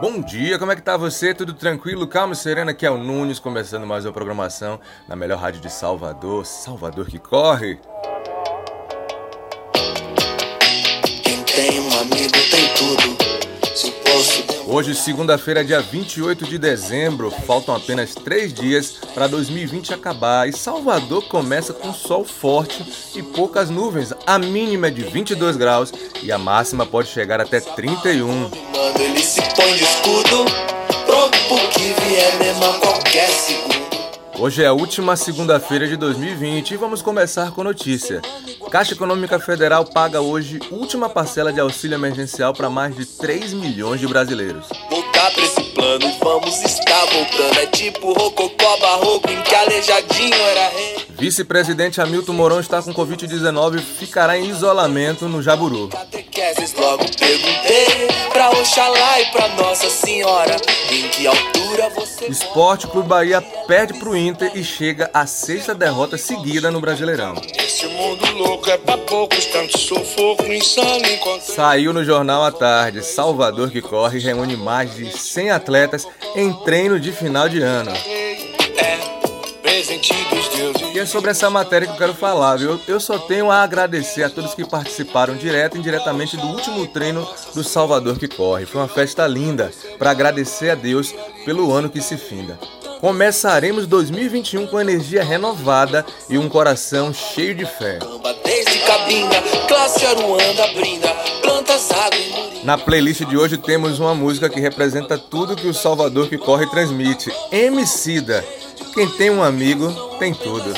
Bom dia, como é que tá você? Tudo tranquilo? Calma e sereno, aqui é o Nunes, começando mais uma programação na melhor rádio de Salvador, Salvador que corre. Quem tem um amigo tem Hoje, segunda-feira, dia 28 de dezembro, faltam apenas três dias para 2020 acabar e Salvador começa com sol forte e poucas nuvens. A mínima é de 22 graus e a máxima pode chegar até 31. Mano, ele se põe de escudo. Pronto pro que vier mesmo qualquer segundo. Hoje é a última segunda-feira de 2020 e vamos começar com notícia. Caixa Econômica Federal paga hoje última parcela de auxílio emergencial para mais de 3 milhões de brasileiros. Voltar pra esse plano e vamos estar voltando. É tipo rococó barroco em que aleijadinho era rei. Vice-presidente Hamilton Mourão está com Covid-19 e ficará em isolamento no Jaburu. Catequeses logo perguntei Oxalá e pra Nossa Senhora. Em que altura você Esporte Clube Bahia perde para o Inter e chega à sexta derrota seguida no Brasileirão. Esse mundo louco é pra poucos, tanto sufoco, insano encontrar. Saiu no jornal à tarde, Salvador que corre reúne mais de 100 atletas em treino de final de ano. E é sobre essa matéria que eu quero falar, viu? Eu só tenho a agradecer a todos que participaram direto e indiretamente do último treino do Salvador que corre. Foi uma festa linda para agradecer a Deus pelo ano que se finda. Começaremos 2021 com energia renovada e um coração cheio de fé. Na playlist de hoje temos uma música que representa tudo que o Salvador que corre transmite. Emicida. Quem tem um amigo tem tudo.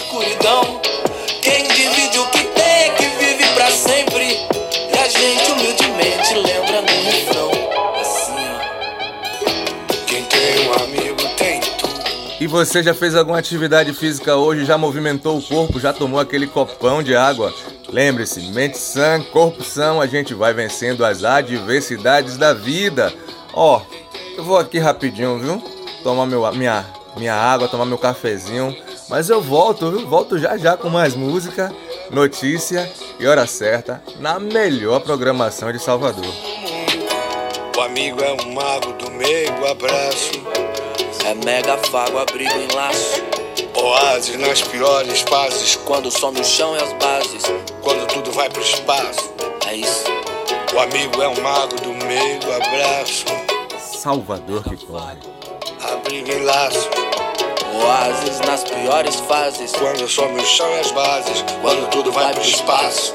Quem divide o que tem que vive sempre. E a gente humildemente lembra no refrão. Assim. Quem tem um amigo tem tudo. E você já fez alguma atividade física hoje? Já movimentou o corpo? Já tomou aquele copão de água? Lembre-se, mente sã, corpo são, a gente vai vencendo as adversidades da vida. Ó, eu vou aqui rapidinho, viu? Tomar meu, minha, minha água, tomar meu cafezinho. Mas eu volto, viu? Volto já já com mais música, notícia e hora certa na melhor programação de Salvador. O amigo é um mago do meio, abraço. É mega fago, abrigo em laço. Oásis nas piores fases, Quando some o chão e as bases. quando tudo vai pro espaço. É isso. O amigo é um mago do meio, abraço. Salvador que corre. Abrigo em laço, Oásis nas piores fases. quando some o chão e as bases, quando tudo vai pro espaço.